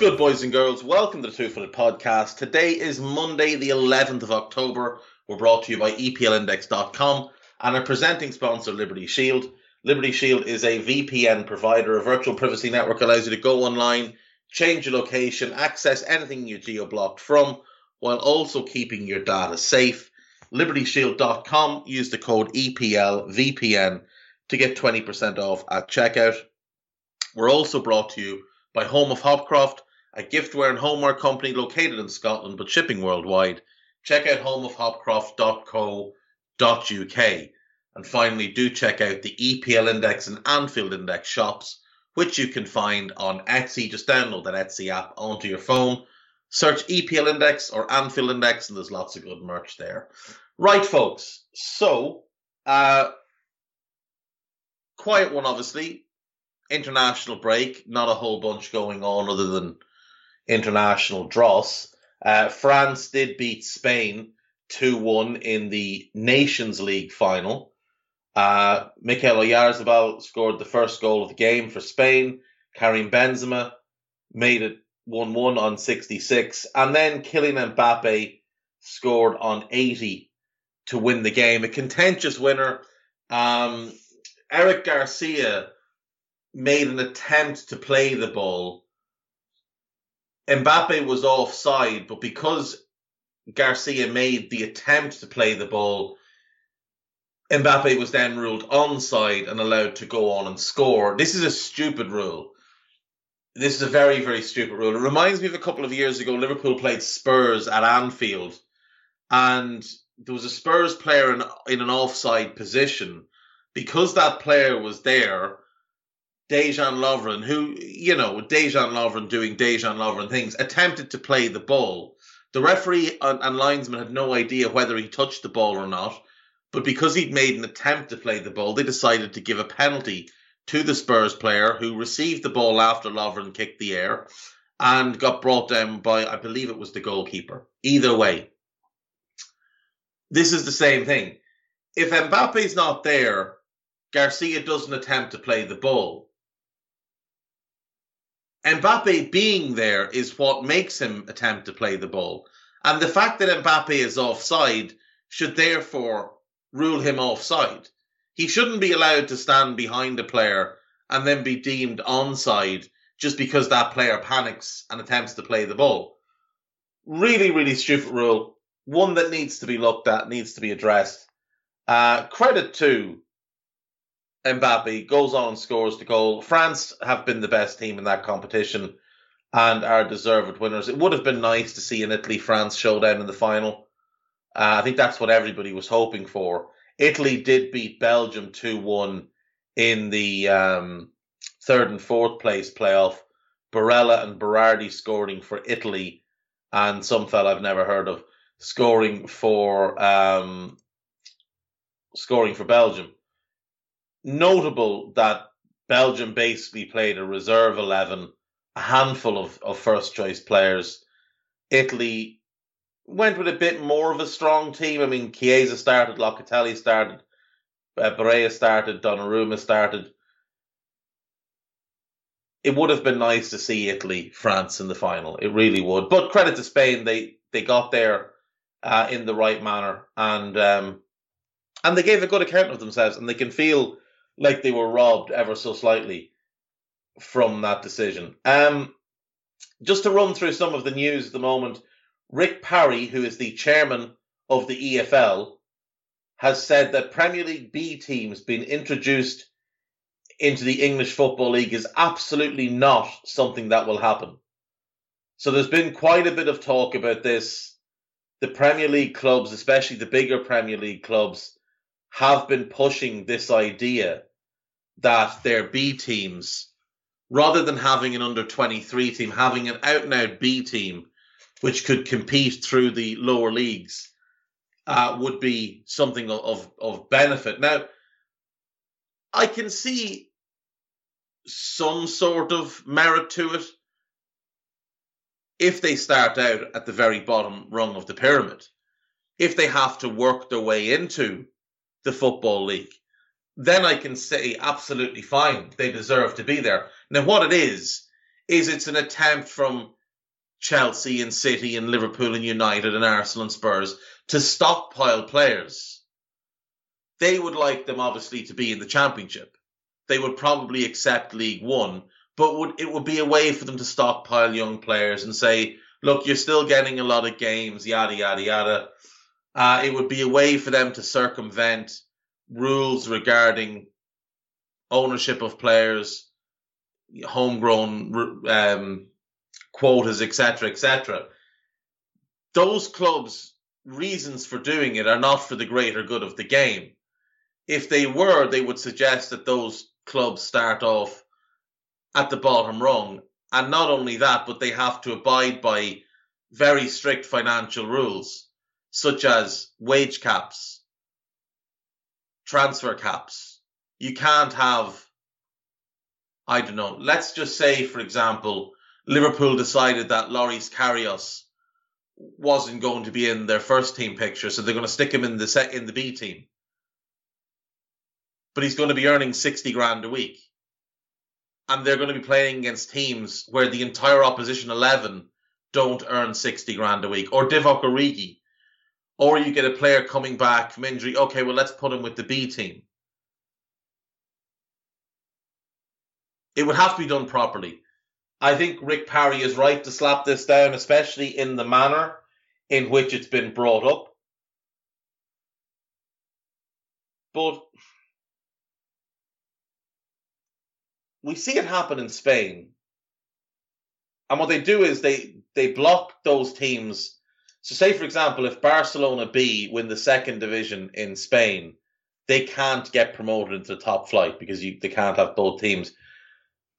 Good, boys and girls? Welcome to the Two Footed Podcast. Today is Monday, the 11th of October. We're brought to you by EPLindex.com and our presenting sponsor, Liberty Shield. Liberty Shield is a VPN provider. A virtual privacy network allows you to go online, change your location, access anything you're geo blocked from, while also keeping your data safe. LibertyShield.com. Use the code EPLVPN to get 20% off at checkout. We're also brought to you by Home of Hopcroft, a giftware and homeware company located in Scotland but shipping worldwide. Check out homeofhopcroft.co.uk. And finally, do check out the EPL Index and Anfield Index shops, which you can find on Etsy. Just download that Etsy app onto your phone. Search EPL Index or Anfield Index, and there's lots of good merch there. Right, folks. So, uh, quiet one, obviously international break, not a whole bunch going on other than international dross. Uh, France did beat Spain 2 1 in the Nations League final. Uh, Mikel Oyarzabal scored the first goal of the game for Spain. Karim Benzema made it 1 1 on 66. And then Kylian Mbappe scored on 80 to win the game. A contentious winner. Um, Eric Garcia made an attempt to play the ball. Mbappe was offside, but because Garcia made the attempt to play the ball, Mbappe was then ruled onside and allowed to go on and score. This is a stupid rule. This is a very, very stupid rule. It reminds me of a couple of years ago, Liverpool played Spurs at Anfield, and there was a Spurs player in, in an offside position. Because that player was there, Dejan Lovren, who, you know, Dejan Lovren doing Dejan Lovren things, attempted to play the ball. The referee and, and linesman had no idea whether he touched the ball or not, but because he'd made an attempt to play the ball, they decided to give a penalty to the Spurs player who received the ball after Lovren kicked the air and got brought down by, I believe it was the goalkeeper. Either way, this is the same thing. If Mbappe's not there, Garcia doesn't attempt to play the ball Mbappe being there is what makes him attempt to play the ball. And the fact that Mbappe is offside should therefore rule him offside. He shouldn't be allowed to stand behind a player and then be deemed onside just because that player panics and attempts to play the ball. Really, really stupid rule. One that needs to be looked at, needs to be addressed. Uh, credit to Mbappe goes on and scores the goal. France have been the best team in that competition and are deserved winners. It would have been nice to see an Italy France showdown in the final. Uh, I think that's what everybody was hoping for. Italy did beat Belgium 2 1 in the um, third and fourth place playoff. Barella and Berardi scoring for Italy, and some fella I've never heard of scoring for um, scoring for Belgium notable that Belgium basically played a reserve 11, a handful of, of first choice players. Italy went with a bit more of a strong team. I mean, Chiesa started, Locatelli started, uh, started, Donnarumma started. It would have been nice to see Italy, France in the final. It really would. But credit to Spain, they they got there uh, in the right manner, and um, And they gave a good account of themselves, and they can feel like they were robbed ever so slightly from that decision. Um, just to run through some of the news at the moment, Rick Parry, who is the chairman of the EFL, has said that Premier League B teams being introduced into the English Football League is absolutely not something that will happen. So there's been quite a bit of talk about this. The Premier League clubs, especially the bigger Premier League clubs, have been pushing this idea that their B teams, rather than having an under 23 team, having an out and out B team, which could compete through the lower leagues, uh, would be something of, of benefit. Now, I can see some sort of merit to it if they start out at the very bottom rung of the pyramid. If they have to work their way into the Football League, then I can say absolutely fine. They deserve to be there. Now, what it is, is it's an attempt from Chelsea and City and Liverpool and United and Arsenal and Spurs to stockpile players. They would like them obviously to be in the championship. They would probably accept League One, but would it would be a way for them to stockpile young players and say, look, you're still getting a lot of games, yada yada yada. Uh, it would be a way for them to circumvent rules regarding ownership of players, homegrown um, quotas, etc., etc. Those clubs' reasons for doing it are not for the greater good of the game. If they were, they would suggest that those clubs start off at the bottom rung. And not only that, but they have to abide by very strict financial rules, such as wage caps, transfer caps. You can't have, I don't know, let's just say, for example, Liverpool decided that Loris Karius wasn't going to be in their first team picture, so they're going to stick him in the set in the B team. But he's going to be earning sixty grand a week, and they're going to be playing against teams where the entire opposition eleven don't earn sixty grand a week, or Divock Origi, or you get a player coming back from injury. Okay, well, let's put him with the B team. It would have to be done properly. I think Rick Parry is right to slap this down, especially in the manner in which it's been brought up. But we see it happen in Spain. And what they do is they, they block those teams so, say for example, if Barcelona B win the second division in Spain, they can't get promoted into the top flight because you, they can't have both teams.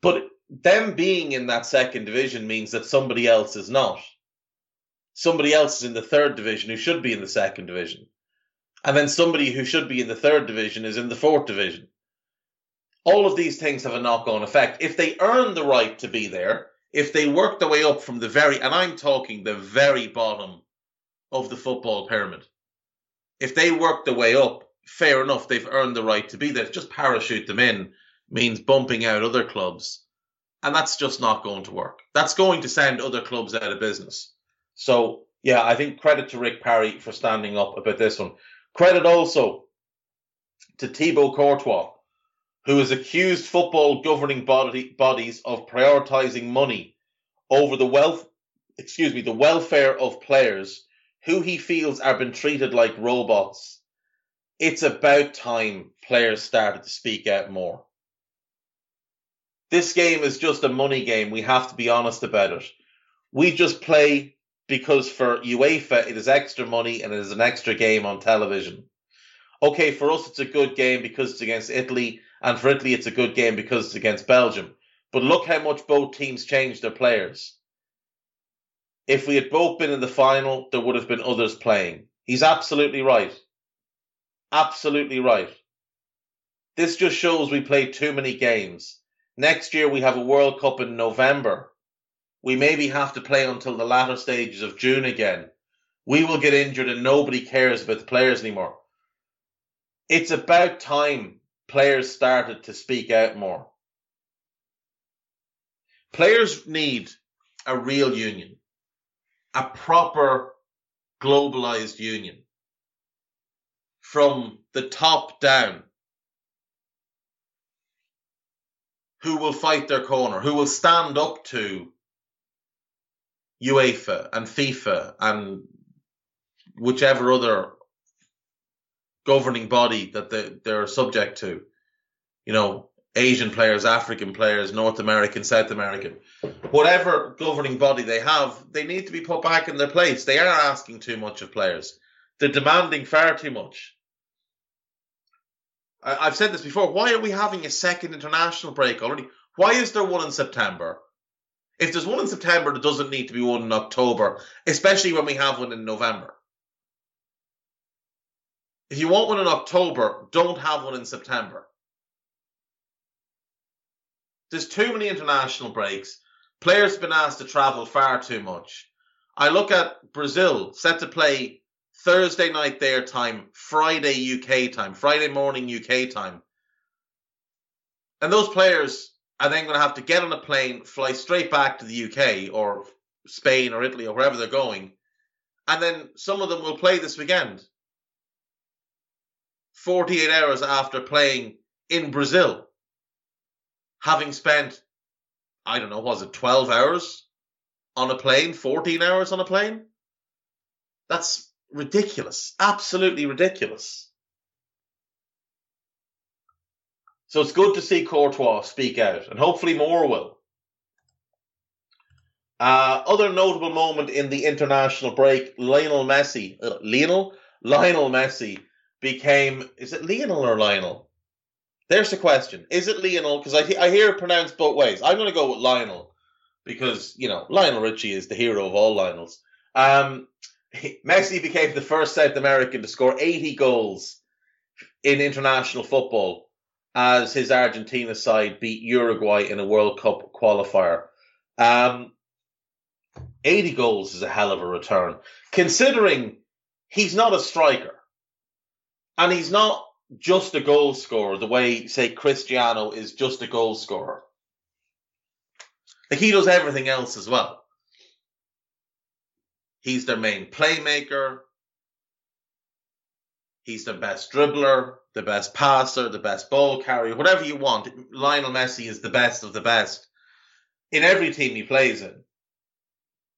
But them being in that second division means that somebody else is not. Somebody else is in the third division who should be in the second division. And then somebody who should be in the third division is in the fourth division. All of these things have a knock on effect. If they earn the right to be there, if they work their way up from the very, and I'm talking the very bottom of the football pyramid. If they work their way up, fair enough, they've earned the right to be there. Just parachute them in means bumping out other clubs. And that's just not going to work. That's going to send other clubs out of business. So, yeah, I think credit to Rick Parry for standing up about this one. Credit also to Thibaut Courtois, who has accused football governing body, bodies of prioritising money over the wealth, excuse me, the welfare of players who he feels are being treated like robots, it's about time players started to speak out more. This game is just a money game. We have to be honest about it. We just play because for UEFA it is extra money and it is an extra game on television. Okay, for us it's a good game because it's against Italy, and for Italy it's a good game because it's against Belgium. But look how much both teams changed their players if we had both been in the final, there would have been others playing. He's absolutely right. Absolutely right. This just shows we played too many games. Next year we have a World Cup in November. We maybe have to play until the latter stages of June again. We will get injured and nobody cares about the players anymore. It's about time players started to speak out more. Players need a real union a proper globalized union. From the top down. Who will fight their corner, who will stand up to UEFA and FIFA and whichever other governing body that they, they're subject to. You know, Asian players, African players, North American, South American, whatever governing body they have, they need to be put back in their place. They are asking too much of players. They're demanding far too much. I, have said this before. Why are we having a second international break already? Why is there one in September? If there's one in September, there doesn't need to be one in October, especially when we have one in November. If you want one in October, don't have one in September. There's too many international breaks. Players have been asked to travel far too much. I look at Brazil set to play Thursday night their time, Friday UK time, Friday morning UK time. And those players are then going to have to get on a plane, fly straight back to the UK or Spain or Italy or wherever they're going. And then some of them will play this weekend. 48 hours after playing in Brazil having spent, I don't know, was it 12 hours on a plane, 14 hours on a plane? That's ridiculous. Absolutely ridiculous. So it's good to see Courtois speak out, and hopefully more will. Uh, other notable moment in the international break: Lionel Messi, uh, Lionel, Lionel Messi became. Is it Lionel or Lionel? There's the question. Is it Lionel? Because I, I hear it pronounced both ways. I'm going to go with Lionel because, you know, Lionel Richie is the hero of all Lionels. Um, Messi became the first South American to score 80 goals in international football as his Argentina side beat Uruguay in a World Cup qualifier. Um, 80 goals is a hell of a return, considering he's not a striker and he's not just a goal scorer the way, say, Cristiano is just a goal scorer. Like he does everything else as well. He's their main playmaker. He's the best dribbler, the best passer, the best ball carrier, whatever you want. Lionel Messi is the best of the best in every team he plays in.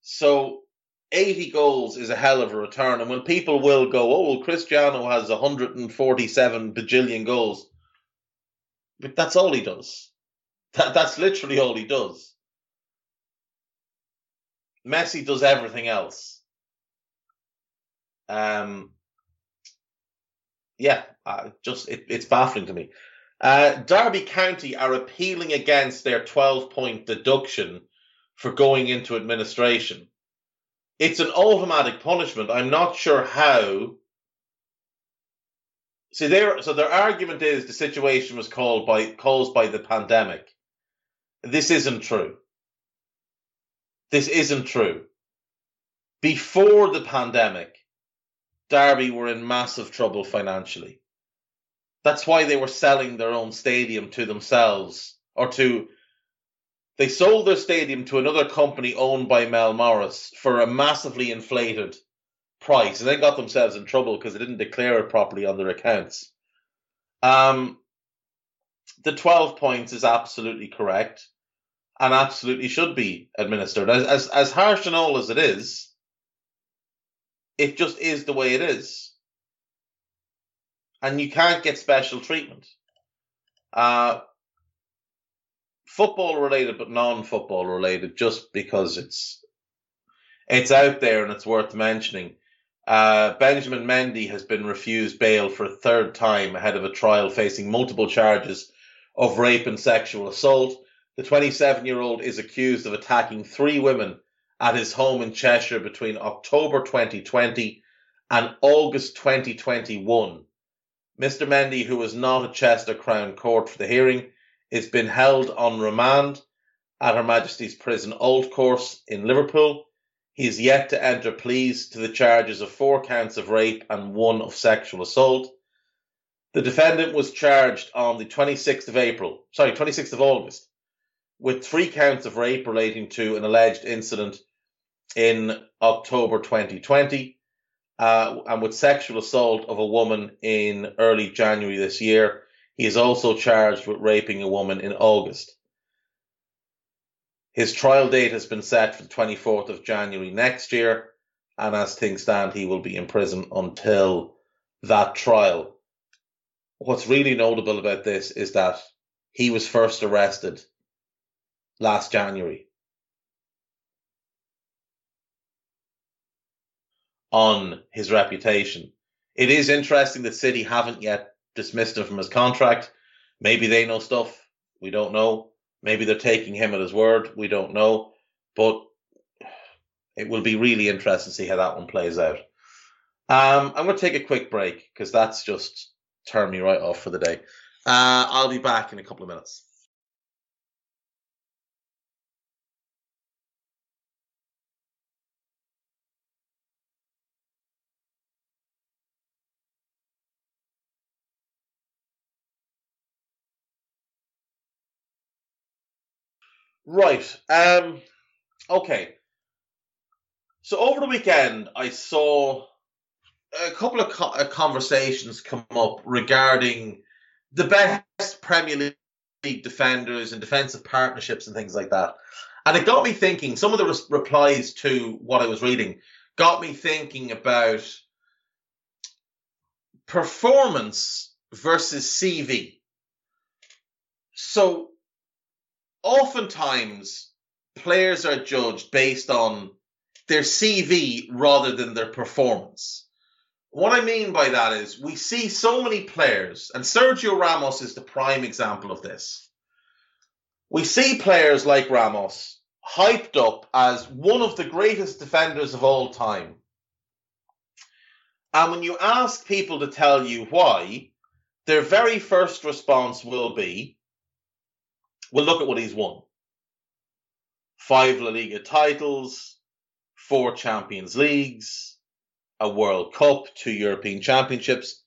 So 80 goals is a hell of a return. And when people will go, oh, well, Cristiano has 147 bajillion goals. But that's all he does. That, that's literally all he does. Messi does everything else. Um, yeah, just it, it's baffling to me. Uh, Derby County are appealing against their 12 point deduction for going into administration it's an automatic punishment. I'm not sure how. See, their so their argument is the situation was called by caused by the pandemic. This isn't true. This isn't true. Before the pandemic, Derby were in massive trouble financially. That's why they were selling their own stadium to themselves or to they sold their stadium to another company owned by Mel Morris for a massively inflated price and then got themselves in trouble because they didn't declare it properly on their accounts. Um, the 12 points is absolutely correct and absolutely should be administered. As, as, as harsh and all as it is, it just is the way it is. And you can't get special treatment. Uh, football related but non-football related just because it's it's out there and it's worth mentioning. Uh, Benjamin Mendy has been refused bail for a third time ahead of a trial facing multiple charges of rape and sexual assault. The 27 year old is accused of attacking three women at his home in Cheshire between October 2020 and August 2021. Mr. Mendy, who was not at Chester Crown Court for the hearing, is been held on remand at Her Majesty's Prison Altcourse in Liverpool. He is yet to enter pleas to the charges of four counts of rape and one of sexual assault. The defendant was charged on the 26th of April, sorry, 26th of August, with three counts of rape relating to an alleged incident in October 2020 uh, and with sexual assault of a woman in early January this year. He is also charged with raping a woman in August. His trial date has been set for the 24th of January next year, and as things stand, he will be in prison until that trial. What's really notable about this is that he was first arrested last January on his reputation. It is interesting that City haven't yet dismissed him from his contract. Maybe they know stuff. We don't know. Maybe they're taking him at his word. We don't know. But it will be really interesting to see how that one plays out. Um, I'm going to take a quick break because that's just turned me right off for the day. Uh, I'll be back in a couple of minutes. Right. Um. Okay. So over the weekend, I saw a couple of co- uh, conversations come up regarding the best Premier League defenders and defensive partnerships and things like that. And it got me thinking. Some of the replies to what I was reading got me thinking about performance versus CV. So oftentimes players are judged based on their CV rather than their performance. What I mean by that is we see so many players, and Sergio Ramos is the prime example of this. We see players like Ramos hyped up as one of the greatest defenders of all time. And when you ask people to tell you why, their very first response will be, well, look at what he's won. Five La Liga titles, four Champions Leagues, a World Cup, two European Championships.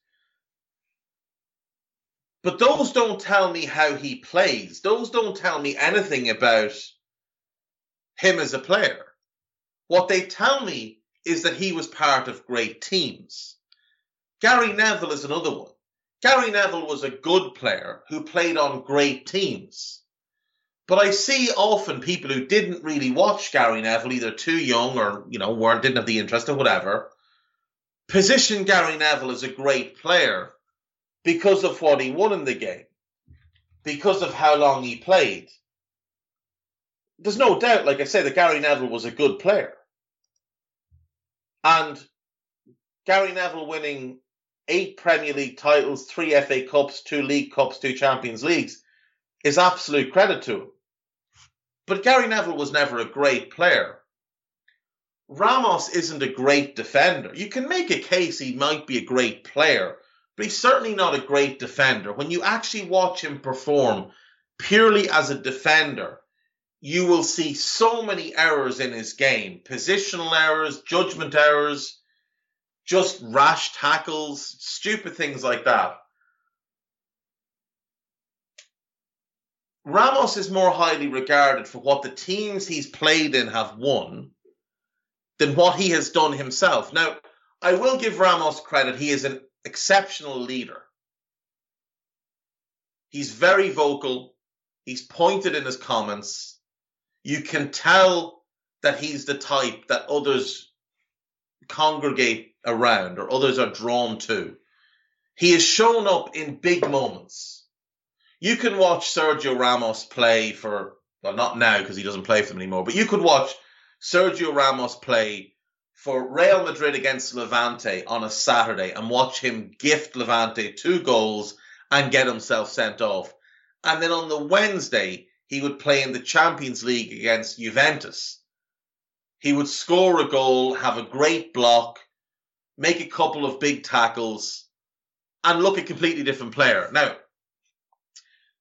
But those don't tell me how he plays. Those don't tell me anything about him as a player. What they tell me is that he was part of great teams. Gary Neville is another one. Gary Neville was a good player who played on great teams. But I see often people who didn't really watch Gary Neville, either too young or you know weren't didn't have the interest or whatever, position Gary Neville as a great player because of what he won in the game, because of how long he played. There's no doubt, like I say, that Gary Neville was a good player, and Gary Neville winning eight Premier League titles, three FA Cups, two League Cups, two Champions Leagues is absolute credit to him. But Gary Neville was never a great player. Ramos isn't a great defender. You can make a case he might be a great player, but he's certainly not a great defender. When you actually watch him perform purely as a defender, you will see so many errors in his game positional errors, judgment errors, just rash tackles, stupid things like that. Ramos is more highly regarded for what the teams he's played in have won than what he has done himself. Now, I will give Ramos credit. He is an exceptional leader. He's very vocal. He's pointed in his comments. You can tell that he's the type that others congregate around or others are drawn to. He has shown up in big moments you can watch Sergio Ramos play for well, not now because he doesn't play for them anymore, but you could watch Sergio Ramos play for Real Madrid against Levante on a Saturday and watch him gift Levante two goals and get himself sent off. And then on the Wednesday, he would play in the Champions League against Juventus. He would score a goal, have a great block, make a couple of big tackles, and look a completely different player. Now,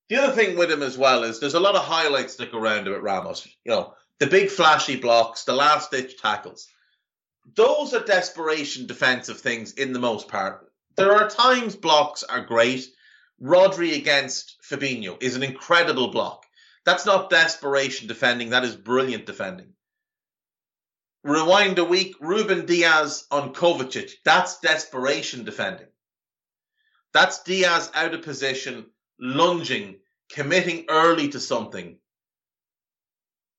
the other thing with him as well is there's a lot of highlights go around about Ramos. You know, the big flashy blocks, the last ditch tackles. Those are desperation defensive things in the most part. There are times blocks are great. Rodri against Fabinho is an incredible block. That's not desperation defending, that is brilliant defending. Rewind a week, Ruben Dias on Kovacic. That's desperation defending. That's Dias out of position, lunging, committing early to something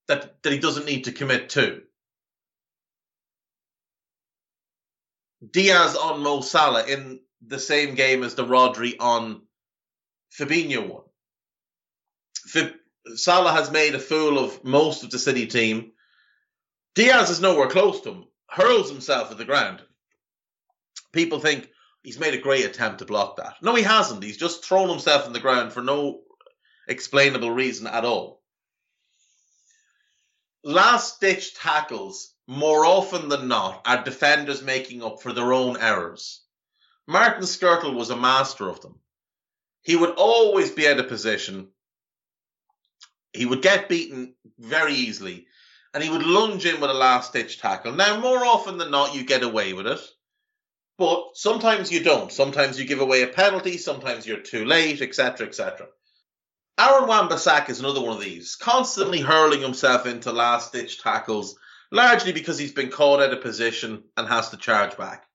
that, that he doesn't need to commit to. Dias on Mo Salah in the same game as the Rodri on Fabinho one. Fib- Salah has made a fool of most of the City team. Dias is nowhere close to him, hurls himself at the ground. People think he's made a great attempt to block that. No, he hasn't. He's just thrown himself in the ground for no explainable reason at all. Last ditch tackles, more often than not, are defenders making up for their own errors. Martin Skrtel was a master of them. He would always be out of position. He would get beaten very easily, and he would lunge in with a last ditch tackle. Now, more often than not, you get away with it, but sometimes you don't. Sometimes you give away a penalty, sometimes you're too late, etc., etc. Aaron Wan-Bissaka is another one of these, constantly hurling himself into last ditch tackles, largely because he's been caught out of position and has to charge back.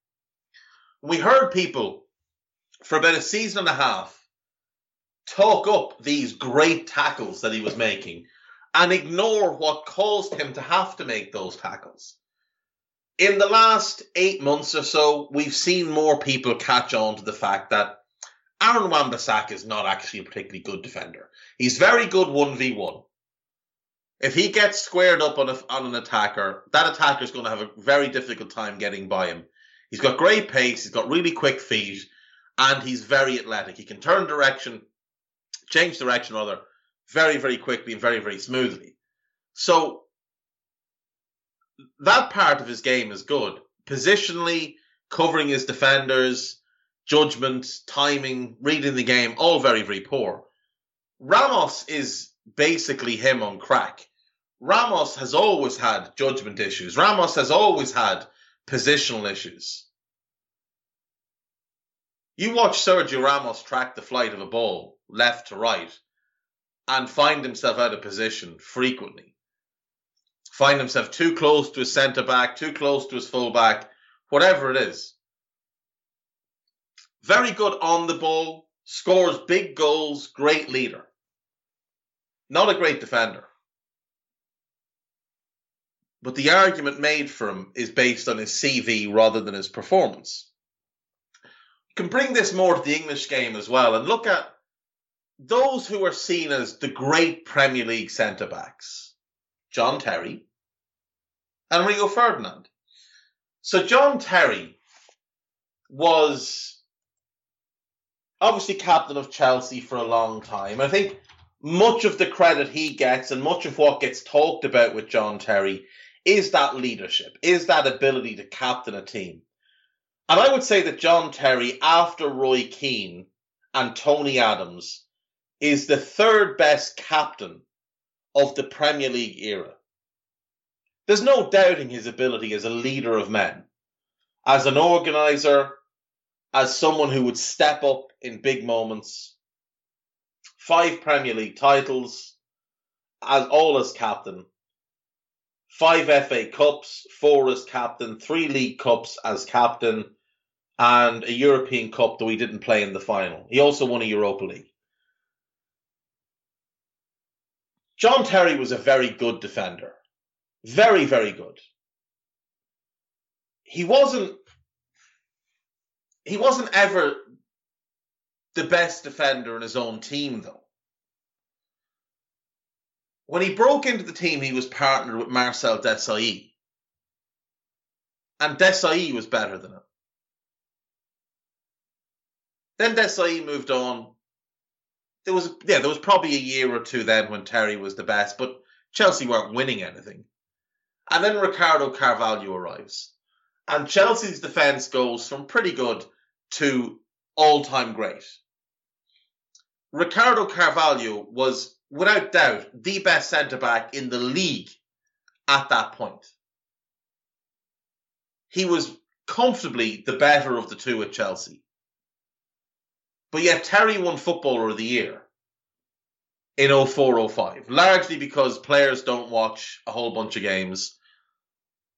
We heard people for about a season and a half talk up these great tackles that he was making and ignore what caused him to have to make those tackles. In the last eight months or so, we've seen more people catch on to the fact that Aaron Wan-Bissaka is not actually a particularly good defender. He's very good 1v1. If he gets squared up on, a, on an attacker, that attacker is going to have a very difficult time getting by him. He's got great pace, he's got really quick feet, and he's very athletic. He can turn direction, change direction rather, very, very quickly and very, very smoothly. So that part of his game is good. Positionally, covering his defenders, judgment, timing, reading the game, all very, very poor. Ramos is basically him on crack. Ramos has always had judgment issues. Ramos has always had positional issues. You watch Sergio Ramos track the flight of a ball left to right and find himself out of position frequently. Find himself too close to his centre back, too close to his full back, whatever it is. Very good on the ball, scores big goals, great leader. Not a great defender. But the argument made for him is based on his CV rather than his performance. You can bring this more to the English game as well and look at those who are seen as the great Premier League centre backs John Terry and Rio Ferdinand. So, John Terry was obviously captain of Chelsea for a long time. I think much of the credit he gets and much of what gets talked about with John Terry is that leadership, is that ability to captain a team. And I would say that John Terry, after Roy Keane and Tony Adams, is the third best captain of the Premier League era. There's no doubting his ability as a leader of men, as an organizer, as someone who would step up in big moments. Five Premier League titles, as all as captain. Five FA Cups, four as captain, three League Cups as captain, and a European Cup that we didn't play in the final. He also won a Europa League. John Terry was a very good defender. Very, very good. He wasn't he wasn't ever the best defender in his own team, though. When he broke into the team, he was partnered with Marcel Desailly. And Desailly was better than him. Then Desailly moved on. There was yeah, there was probably a year or two then when Terry was the best, but Chelsea weren't winning anything. And then Ricardo Carvalho arrives. And Chelsea's defence goes from pretty good to all time great. Ricardo Carvalho was, without doubt, the best centre back in the league at that point. He was comfortably the better of the two at Chelsea. But yet Terry won Footballer of the Year in 04 05, largely because players don't watch a whole bunch of games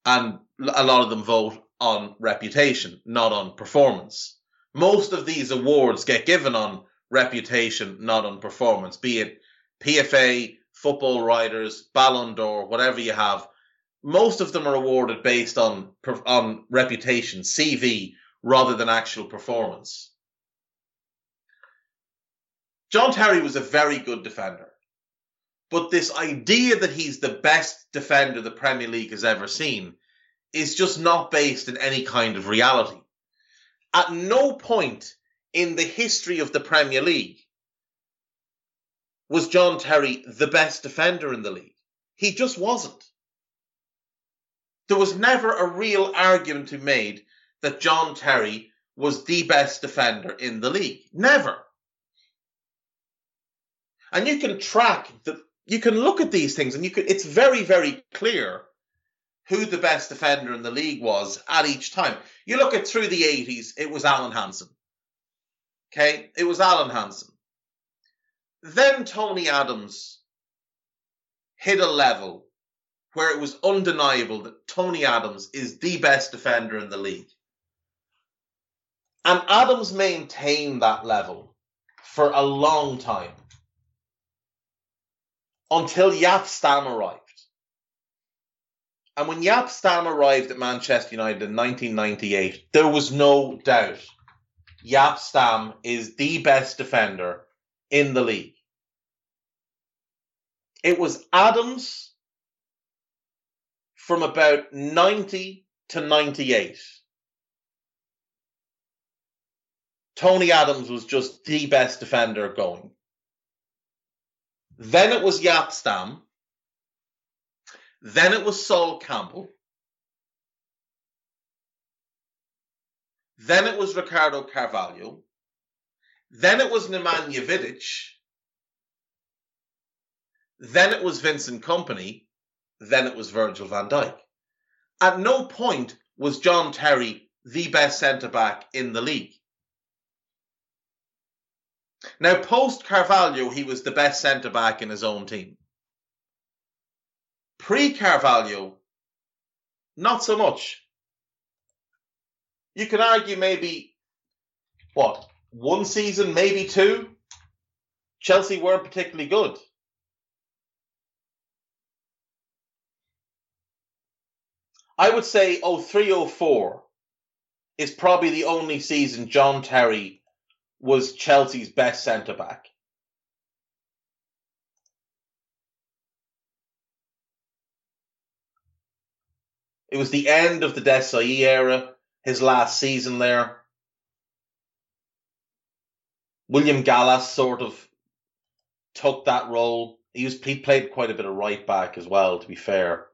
and a lot of them vote on reputation, not on performance. Most of these awards get given on reputation, not on performance, be it PFA, football writers, Ballon d'Or, whatever you have. Most of them are awarded based on on reputation, CV, rather than actual performance. John Terry was a very good defender. But this idea that he's the best defender the Premier League has ever seen is just not based in any kind of reality. At no point in the history of the Premier League was John Terry the best defender in the league. He just wasn't. There was never a real argument to be made that John Terry was the best defender in the league. Never. And you can track the you can look at these things and you can it's very, very clear who the best defender in the league was at each time. You look at through the 80s, it was Alan Hansen. Okay, it was Alan Hansen. Then Tony Adams hit a level where it was undeniable that Tony Adams is the best defender in the league. And Adams maintained that level for a long time until Jaap Stam arrived. And when Jaap Stam arrived at Manchester United in 1998, there was no doubt Jaap Stam is the best defender in the league. It was Adams from about 90 to 98. Tony Adams was just the best defender going. Then it was Jaap Stam. Then it was Sol Campbell. Then it was Ricardo Carvalho. Then it was Nemanja Vidic. Then it was Vincent Kompany. Then it was Virgil van Dijk. At no point was John Terry the best centre back in the league. Now, post Carvalho, he was the best centre back in his own team. Pre Carvalho, not so much. You can argue maybe, what, one season, maybe two? Chelsea weren't particularly good. I would say 03 04 is probably the only season John Terry was Chelsea's best centre back. It was the end of the Desailly era, his last season there. William Gallas sort of took that role. He was he played quite a bit of right back as well, to be fair.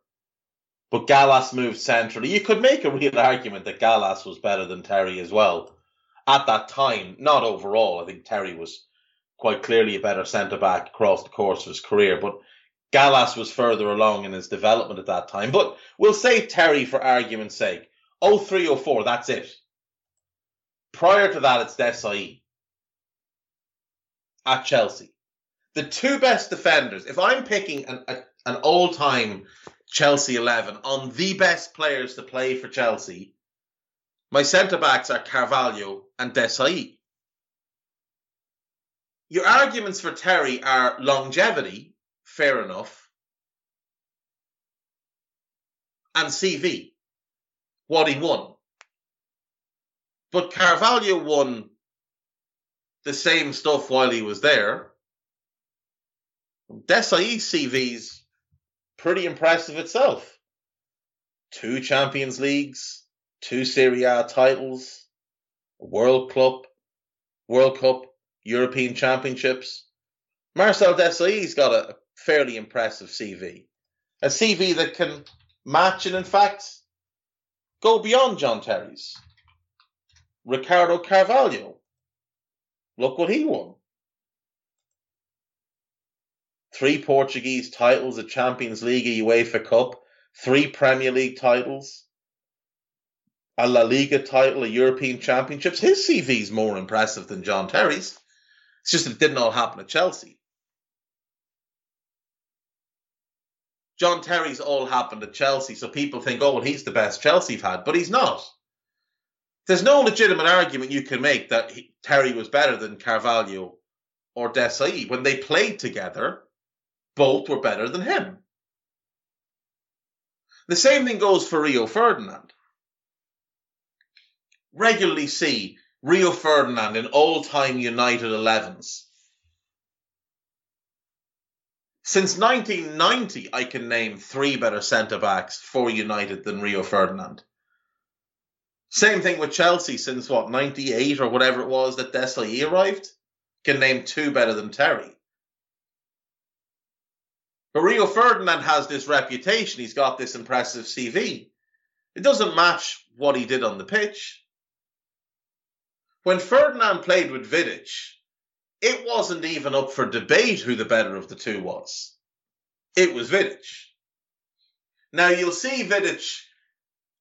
But Gallas moved centrally. You could make a real argument that Gallas was better than Terry as well at that time, not overall. I think Terry was quite clearly a better centre back across the course of his career, but Gallas was further along in his development at that time. But we'll say Terry for argument's sake. 0304, that's it. Prior to that, it's Desailly at Chelsea. The two best defenders, if I'm picking an, a, an all time Chelsea 11 on the best players to play for Chelsea, my centre backs are Carvalho and Desailly. Your arguments for Terry are longevity, fair enough, and CV, what he won. But Carvalho won the same stuff while he was there. Desailly's CV's pretty impressive itself. Two Champions Leagues, two Serie A titles, World Cup, World Cup, European Championships. Marcel Desailly's got a fairly impressive CV. A CV that can match and, in fact, go beyond John Terry's. Ricardo Carvalho. Look what he won. Three Portuguese titles, a Champions League, a UEFA Cup, three Premier League titles, a La Liga title, a European Championships. His CV is more impressive than John Terry's. It's just it didn't all happen at Chelsea. John Terry's all happened at Chelsea, so people think, oh, well, he's the best Chelsea've had, but he's not. There's no legitimate argument you can make that he, Terry was better than Carvalho or Desailly. When they played together, both were better than him. The same thing goes for Rio Ferdinand. Regularly see Rio Ferdinand in all time United 11s. Since 1990, I can name three better centre backs for United than Rio Ferdinand. Same thing with Chelsea since what, 98 or whatever it was that Desailly arrived? Can name two better than Terry. But Rio Ferdinand has this reputation. He's got this impressive CV. It doesn't match what he did on the pitch. When Ferdinand played with Vidic, it wasn't even up for debate who the better of the two was. It was Vidic. Now you'll see Vidic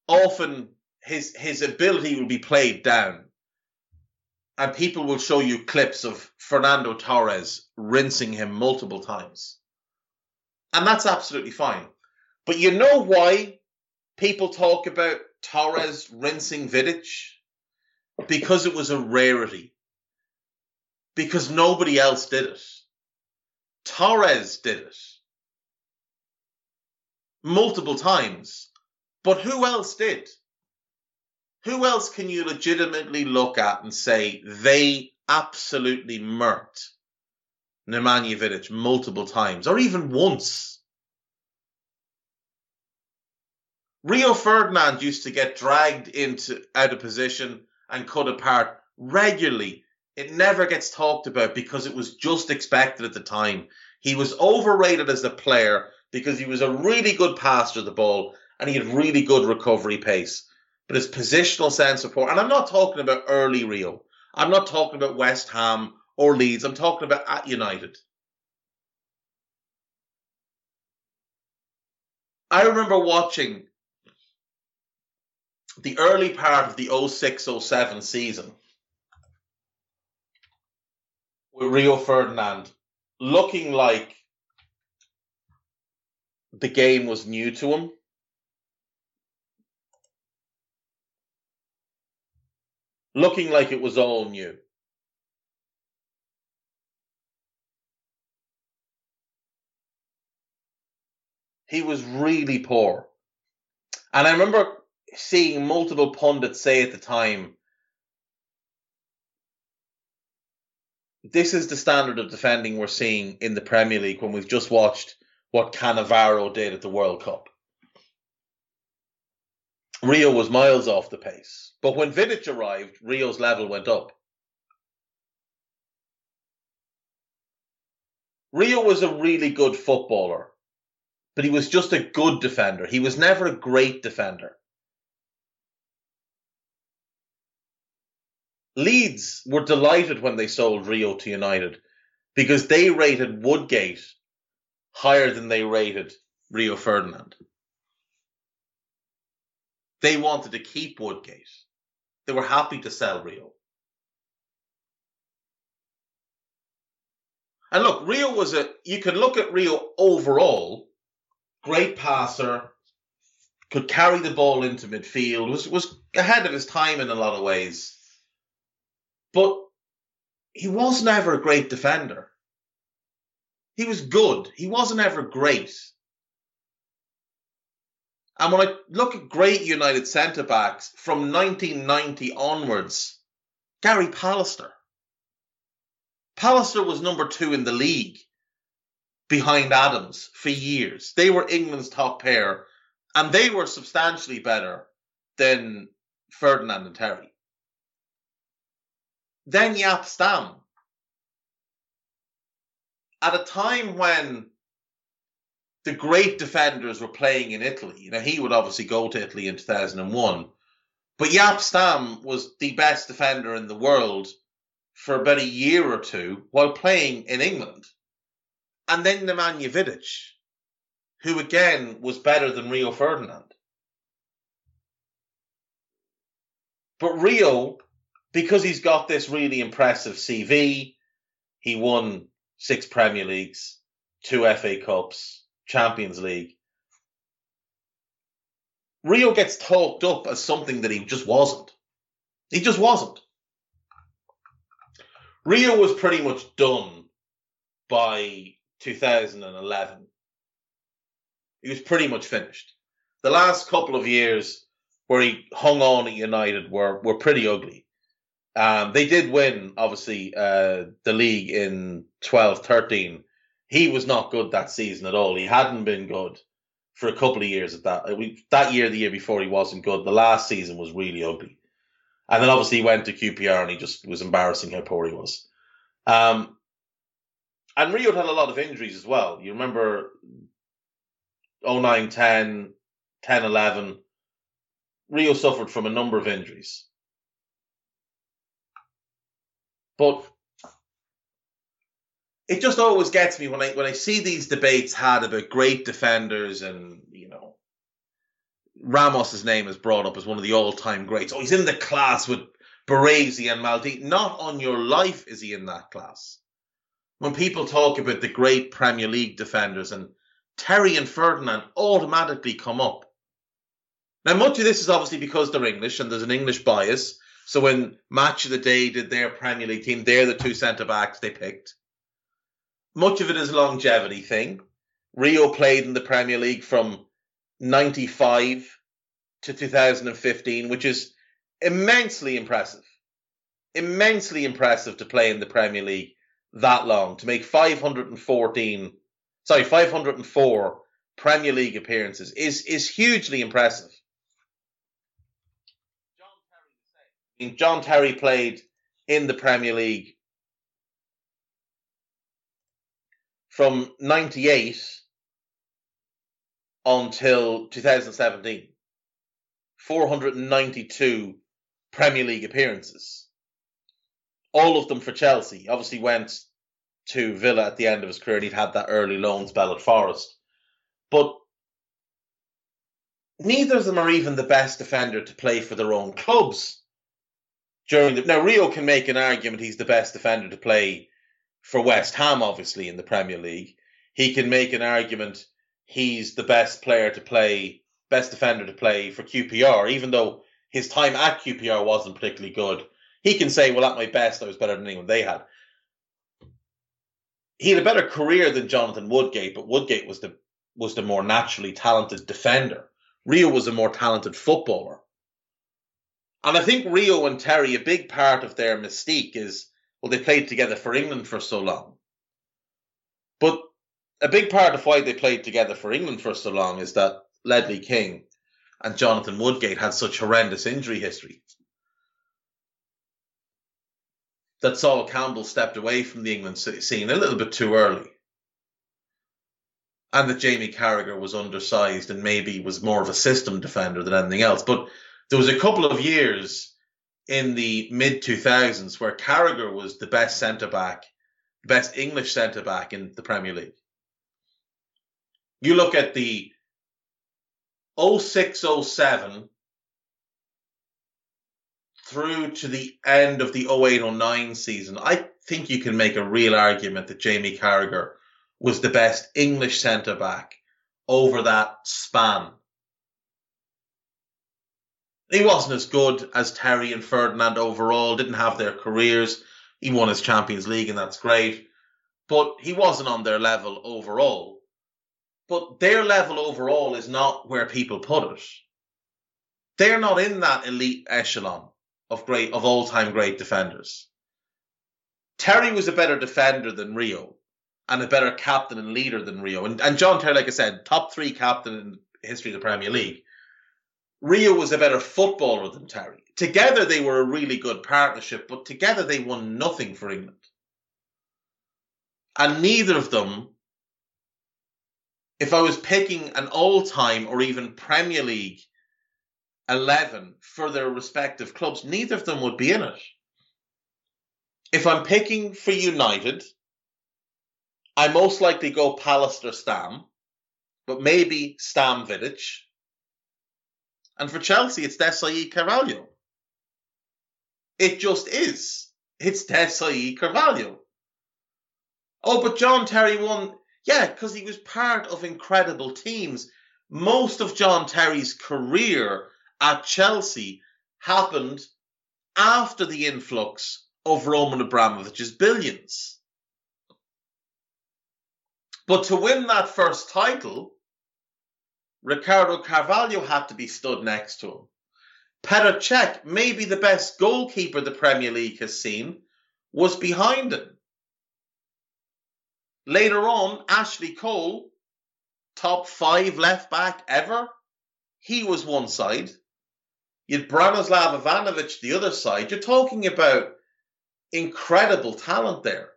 often his his ability will be played down. And people will show you clips of Fernando Torres rinsing him multiple times. And that's absolutely fine. But you know why people talk about Torres rinsing Vidic? Because it was a rarity. Because nobody else did it. Torres did it. Multiple times. But who else did? who else can you legitimately look at and say they absolutely murked Nemanja Vidic multiple times or even once? Rio Ferdinand used to get dragged into out of position and cut apart regularly. It never gets talked about because it was just expected at the time. He was overrated as a player because he was a really good passer of the ball and he had really good recovery pace but his positional sense of. And I'm not talking about early Rio. I'm not talking about West Ham or Leeds. I'm talking about at United. I remember watching the early part of the 06 07 season with Rio Ferdinand looking like the game was new to him. looking like it was all new. He was really poor. And I remember seeing multiple pundits say at the time, this is the standard of defending we're seeing in the Premier League when we've just watched what Cannavaro did at the World Cup. Rio was miles off the pace. But when Vidic arrived, Rio's level went up. Rio was a really good footballer, but he was just a good defender. He was never a great defender. Leeds were delighted when they sold Rio to United because they rated Woodgate higher than they rated Rio Ferdinand. They wanted to keep Woodgate. They were happy to sell Rio. And look, Rio was a, you can look at Rio overall, great passer, could carry the ball into midfield, was, was ahead of his time in a lot of ways. But he was never a great defender. He was good. He wasn't ever great. And when I look at great United centre backs from 1990 onwards, Gary Pallister. Pallister was number two in the league behind Adams for years. They were England's top pair, and they were substantially better than Ferdinand and Terry. Then Jaap Stam. At a time when the great defenders were playing in Italy. You know, he would obviously go to Italy in 2001. But Jaap Stam was the best defender in the world for about a year or two while playing in England. And then Nemanja Vidic, who again was better than Rio Ferdinand. But Rio, because he's got this really impressive CV, he won six Premier Leagues, two FA Cups, Champions League. Rio gets talked up as something that he just wasn't. He just wasn't. Rio was pretty much done by 2011. He was pretty much finished. The last couple of years where he hung on at United were, were pretty ugly. Um, they did win, obviously, uh, the league in 12 13. He was not good that season at all. He hadn't been good for a couple of years at that. We, that year, the year before, he wasn't good. The last season was really ugly. And then obviously he went to QPR and he just was embarrassing how poor he was. Um, and Rio had a lot of injuries as well. You remember 09 10, 10 11. Rio suffered from a number of injuries. But it just always gets me when I when I see these debates had about great defenders and you know Ramos's name is brought up as one of the all time greats. Oh, he's in the class with Baresi and Maldini. Not on your life is he in that class. When people talk about the great Premier League defenders and Terry and Ferdinand automatically come up. Now, much of this is obviously because they're English and there's an English bias. So when Match of the Day did their Premier League team, they're the two centre backs they picked. Much of it is longevity thing. Rio played in the Premier League from 95 to 2015, which is immensely impressive. Immensely impressive to play in the Premier League that long, to make 514, sorry, 504 Premier League appearances is, is hugely impressive. John Terry played in the Premier League from 98 until 2017. 492 Premier League appearances. All of them for Chelsea. Obviously went to Villa at the end of his career he'd had that early loan spell at Forest. But neither of them are even the best defender to play for their own clubs during the now Rio can make an argument he's the best defender to play for West Ham, obviously in the Premier League. He can make an argument he's the best player to play, best defender to play for QPR, even though his time at QPR wasn't particularly good. He can say, "Well, at my best, I was better than anyone they had." He had a better career than Jonathan Woodgate, but Woodgate was the was the more naturally talented defender. Rio was a more talented footballer. And I think Rio and Terry, a big part of their mystique is, well, they played together for England for so long. But a big part of why they played together for England for so long is that Ledley King and Jonathan Woodgate had such horrendous injury history. That Sol Campbell stepped away from the England scene a little bit too early. And that Jamie Carragher was undersized and maybe was more of a system defender than anything else. But there was a couple of years in the mid 2000s where Carragher was the best centre back, best English centre back in the Premier League. You look at the 06 07 through to the end of the 08 09 season, I think you can make a real argument that Jamie Carragher was the best English centre back over that span he wasn't as good as Terry and Ferdinand overall, didn't have their careers. He won his Champions League, and that's great. But he wasn't on their level overall. But their level overall is not where people put it. They're not in that elite echelon of great of all time great defenders. Terry was a better defender than Rio and a better captain and leader than Rio. And, and John Terry, like I said, top three captain in history of the Premier League. Rio was a better footballer than Terry. Together they were a really good partnership, but together they won nothing for England. And neither of them, if I was picking an all time or even Premier League 11 for their respective clubs, neither of them would be in it. If I'm picking for United, I most likely go Pallister Stam, but maybe Stam Vidic and for Chelsea, it's Desailly Carvalho. It just is. It's Desailly Carvalho. Oh, but John Terry won. Yeah, because he was part of incredible teams. most of John Terry's career at Chelsea happened after the influx of Roman Abramovich's billions. But to win that first title, Ricardo Carvalho had to be stood next to him. Petr Cech, maybe the best goalkeeper the Premier League has seen, was behind him. Later on, Ashley Cole, top five left back ever, he was one side. You'd Branislav Ivanovic the other side. You're talking about incredible talent there.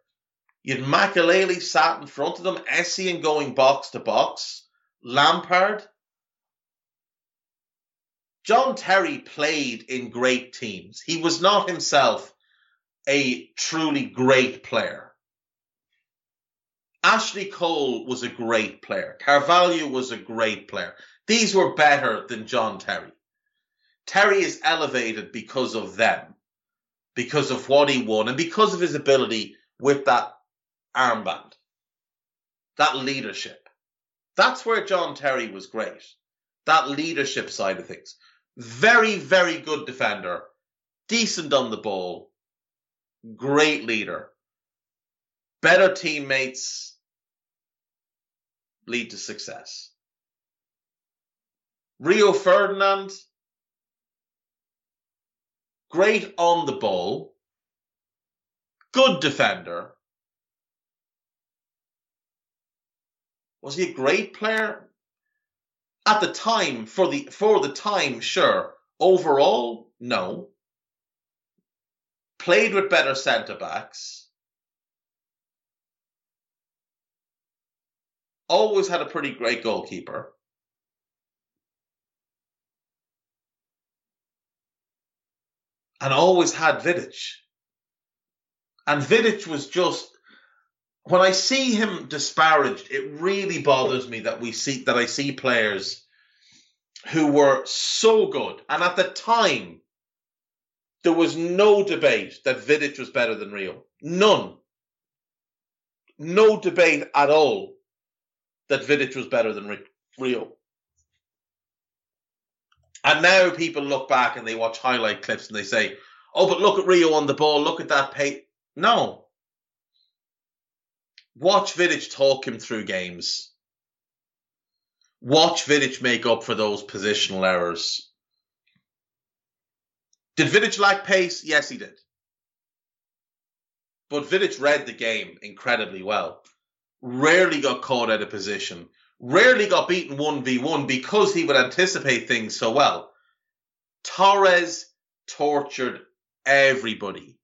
You'd Makelele sat in front of them, Essien going box to box, Lampard. John Terry played in great teams. He was not himself a truly great player. Ashley Cole was a great player. Carvalho was a great player. These were better than John Terry. Terry is elevated because of them, because of what he won, and because of his ability with that armband, that leadership. That's where John Terry was great. That leadership side of things. Very, very good defender, decent on the ball, great leader. Better teammates lead to success. Rio Ferdinand, great on the ball, good defender. Was he a great player? At the time, for the for the time, sure. Overall, no. Played with better centre backs. Always had a pretty great goalkeeper. and always had Vidic. And Vidic was just when I see him disparaged, it really bothers me that we see that I see players who were so good, and at the time there was no debate that Vidic was better than Rio. None. No debate at all that Vidic was better than Rio. And now people look back and they watch highlight clips and they say, oh, but look at Rio on the ball, look at that pace. No. Watch Vidic talk him through games. Watch Vidic make up for those positional errors. Did Vidic lack pace? Yes, he did. But Vidic read the game incredibly well. Rarely got caught out of position rarely got beaten 1v1 because he would anticipate things so well. Torres tortured everybody.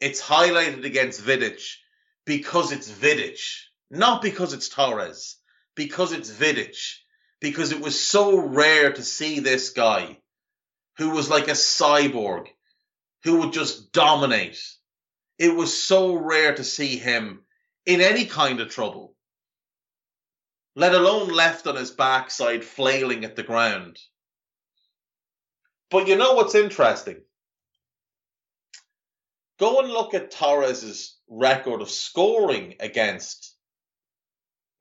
It's highlighted against Vidic because it's Vidic, not because it's Torres, because it's Vidic, because it was so rare to see this guy who was like a cyborg, who would just dominate. It was so rare to see him in any kind of trouble let alone left on his backside flailing at the ground. But you know what's interesting? Go and look at Torres's record of scoring against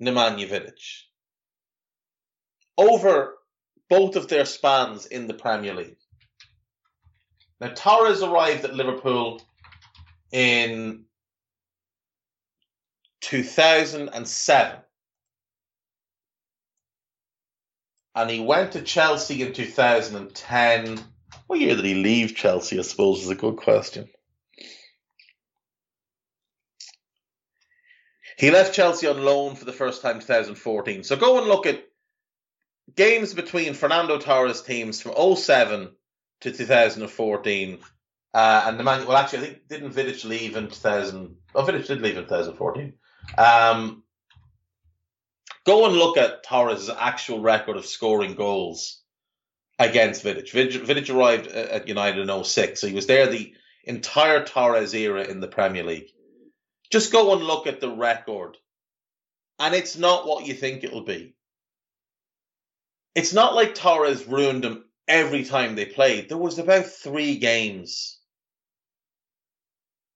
Nemanja Vidic. Over both of their spans in the Premier League. Now, Torres arrived at Liverpool in 2007. and he went to Chelsea in 2010. What year did he leave Chelsea? I suppose is a good question. He left Chelsea on loan for the first time 2014. So go and look at games between Fernando Torres teams from 07 to 2014. Uh, and the man, well, actually, I think didn't Vidic leave in 2000? Oh, Vidic did leave in 2014. Um, Go and look at Torres' actual record of scoring goals against Vidic. Vidic, Vidic arrived at United in 06, so he was there the entire Torres era in the Premier League. Just go and look at the record, and it's not what you think it'll be. It's not like Torres ruined them every time they played. There was about three games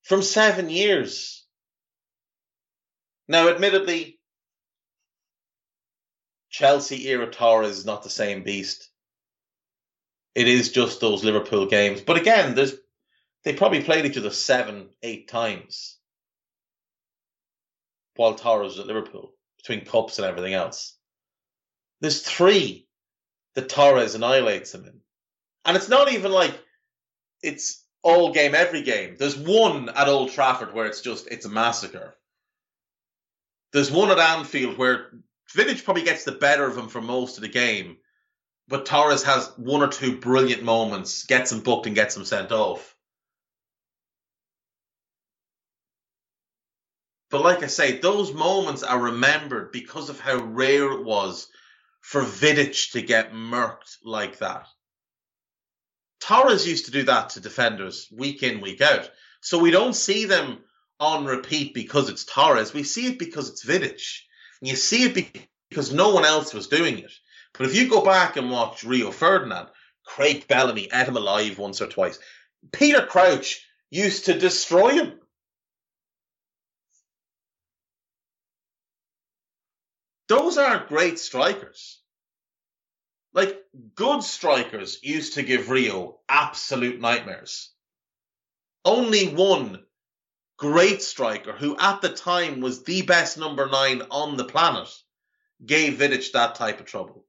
from seven years. Now, admittedly, Chelsea era Torres is not the same beast. It is just those Liverpool games. But again, there's they probably played each other seven, eight times while Torres was at Liverpool, between cups and everything else. There's three that Torres annihilates him in. And it's not even like it's all game, every game. There's one at Old Trafford where it's just, it's a massacre. There's one at Anfield where Vidic probably gets the better of him for most of the game, but Torres has one or two brilliant moments, gets him booked and gets him sent off. But like I say, those moments are remembered because of how rare it was for Vidic to get murked like that. Torres used to do that to defenders week in, week out. So we don't see them on repeat because it's Torres. We see it because it's Vidic. And you see it because no one else was doing it. But if you go back and watch Rio Ferdinand, Craig Bellamy ate him alive once or twice. Peter Crouch used to destroy him. Those aren't great strikers. Like, good strikers used to give Rio absolute nightmares. Only one great striker, who at the time was the best number nine on the planet, gave Vidic that type of trouble.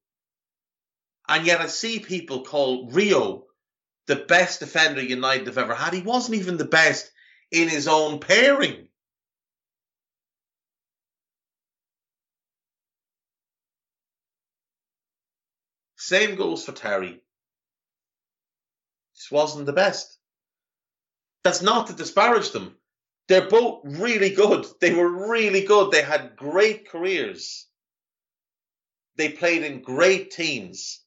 And yet I see people call Rio the best defender United have ever had. He wasn't even the best in his own pairing. Same goes for Terry. This wasn't the best. That's not to disparage them. They're both really good. They were really good. They had great careers. They played in great teams.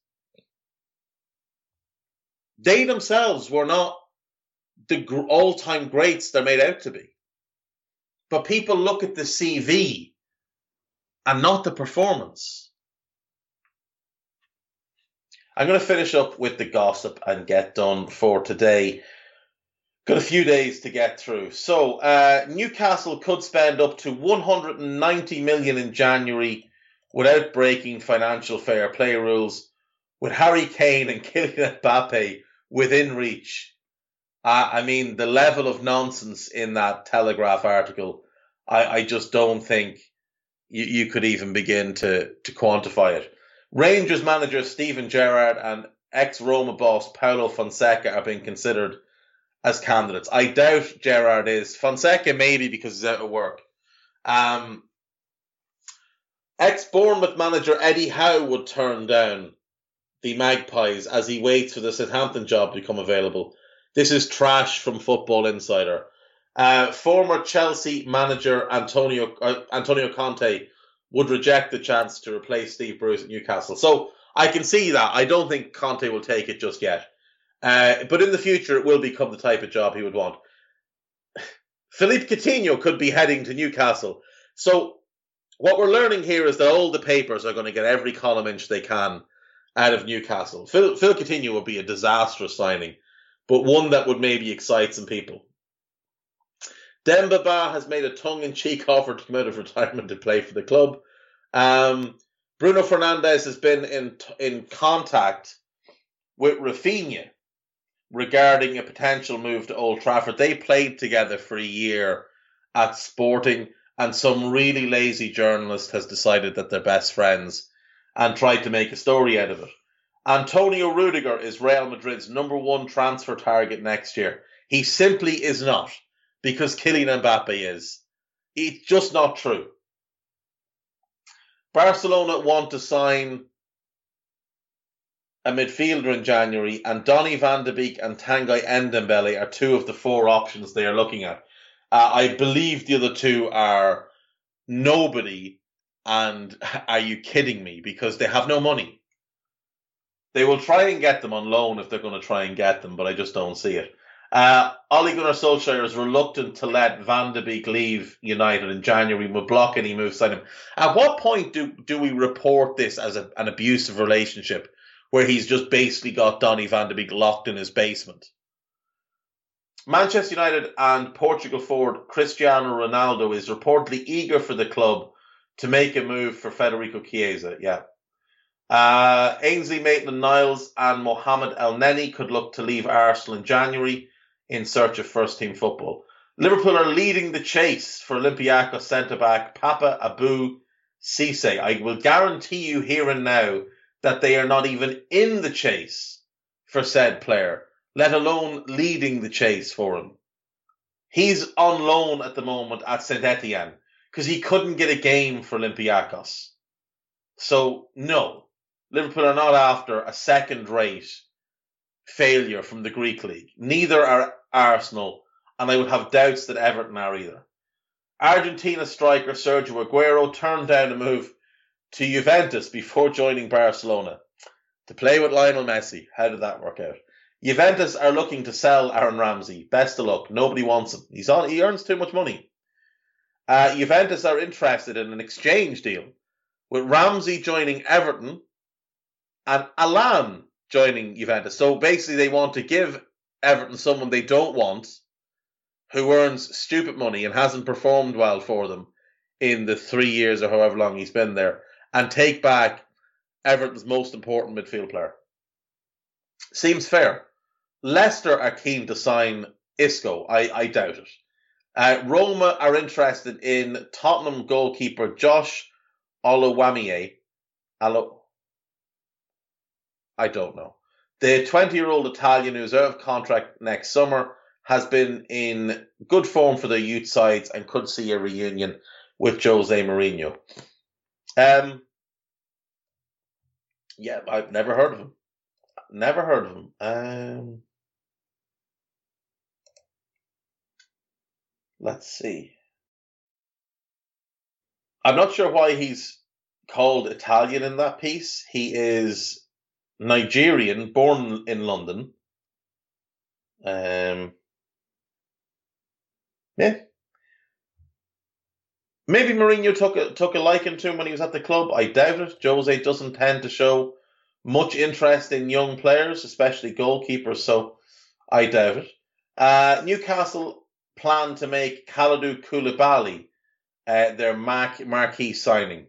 They themselves were not the all time greats they're made out to be. But people look at the CV and not the performance. I'm going to finish up with the gossip and get done for today. Got a few days to get through. So, uh, Newcastle could spend up to 190 million in January without breaking financial fair play rules, with Harry Kane and Kylian Mbappe within reach. Uh, I mean, the level of nonsense in that Telegraph article, I, I just don't think you, you could even begin to, to quantify it. Rangers manager Steven Gerrard and ex Roma boss Paulo Fonseca are being considered as candidates. I doubt Gerrard is. Fonseca maybe because he's out of work. Um, ex Bournemouth manager Eddie Howe would turn down the Magpies as he waits for the Southampton job to become available. This is trash from Football Insider. Uh, former Chelsea manager Antonio uh, Antonio Conte would reject the chance to replace Steve Bruce at Newcastle. So I can see that. I don't think Conte will take it just yet. Uh, but in the future, it will become the type of job he would want. Philippe Coutinho could be heading to Newcastle. So what we're learning here is that all the papers are going to get every column inch they can out of Newcastle. Phil, Phil Coutinho would be a disastrous signing, but one that would maybe excite some people. Demba Ba has made a tongue-in-cheek offer to come out of retirement to play for the club. Um, Bruno Fernandes has been in in contact with Rafinha regarding a potential move to Old Trafford. They played together for a year at Sporting, and some really lazy journalist has decided that they're best friends and tried to make a story out of it. Antonio Rudiger is Real Madrid's number one transfer target next year. He simply is not because Kylian Mbappe is. It's just not true. Barcelona want to sign a midfielder in January, and Donny van de Beek and Tanguy Ndombele are two of the four options they are looking at. Uh, I believe the other two are nobody and are you kidding me? Because they have no money. They will try and get them on loan if they're going to try and get them, but I just don't see it. Uh, Ole Gunnar Solskjaer is reluctant to let Van de Beek leave United in January. Will block any moves on him. At what point do do we report this as a, an abusive relationship where he's just basically got Donny Van de Beek locked in his basement? Manchester United and Portugal forward Cristiano Ronaldo is reportedly eager for the club to make a move for Federico Chiesa. Yeah. Uh, Ainsley Maitland Niles and Mohamed Elneny could look to leave Arsenal in January in search of first team football. Liverpool are leading the chase for Olympiacos centre back Papa Abou Cisse. I will guarantee you here and now that they are not even in the chase for said player, let alone leading the chase for him. He's on loan at the moment at Saint Etienne because he couldn't get a game for Olympiacos. So, no, Liverpool are not after a second rate failure from the Greek league. Neither are Arsenal, and I would have doubts that Everton are either. Argentina striker Sergio Aguero turned down a move to Juventus before joining Barcelona to play with Lionel Messi. How did that work out? Juventus are looking to sell Aaron Ramsey. Best of luck. Nobody wants him. He's on. He earns too much money. Uh, Juventus are interested in an exchange deal with Ramsey joining Everton and Allan joining Juventus. So basically, they want to give Everton someone they don't want, who earns stupid money and hasn't performed well for them in the three years or however long he's been there, and take back Everton's most important midfield player. Seems fair. Leicester are keen to sign Isco. I, I doubt it. Uh, Roma are interested in Tottenham goalkeeper Josh Oluwayemi. Alo- I don't know. The 20 year old Italian who's out of contract next summer has been in good form for the youth sides and could see a reunion with Jose Mourinho. Um, yeah, I've never heard of him. Never heard of him. Um, let's see. I'm not sure why he's called Italian in that piece. He is Nigerian, born in London. Um, yeah. Maybe Mourinho took a, took a liking to him when he was at the club. I doubt it. Jose doesn't tend to show much interest in young players, especially goalkeepers, so I doubt it. Uh, Newcastle plan to make Kalidou Koulibaly uh, their marquee signing.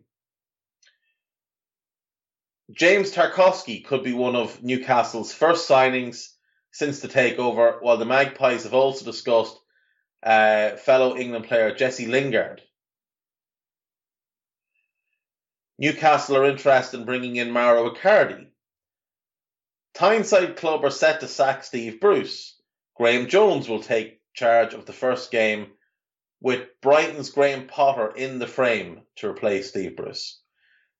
James Tarkowski could be one of Newcastle's first signings since the takeover, while the Magpies have also discussed uh, fellow England player Jesse Lingard. Newcastle are interested in bringing in Mauro Icardi. Tyneside Club are set to sack Steve Bruce. Graeme Jones will take charge of the first game with Brighton's Graham Potter in the frame to replace Steve Bruce.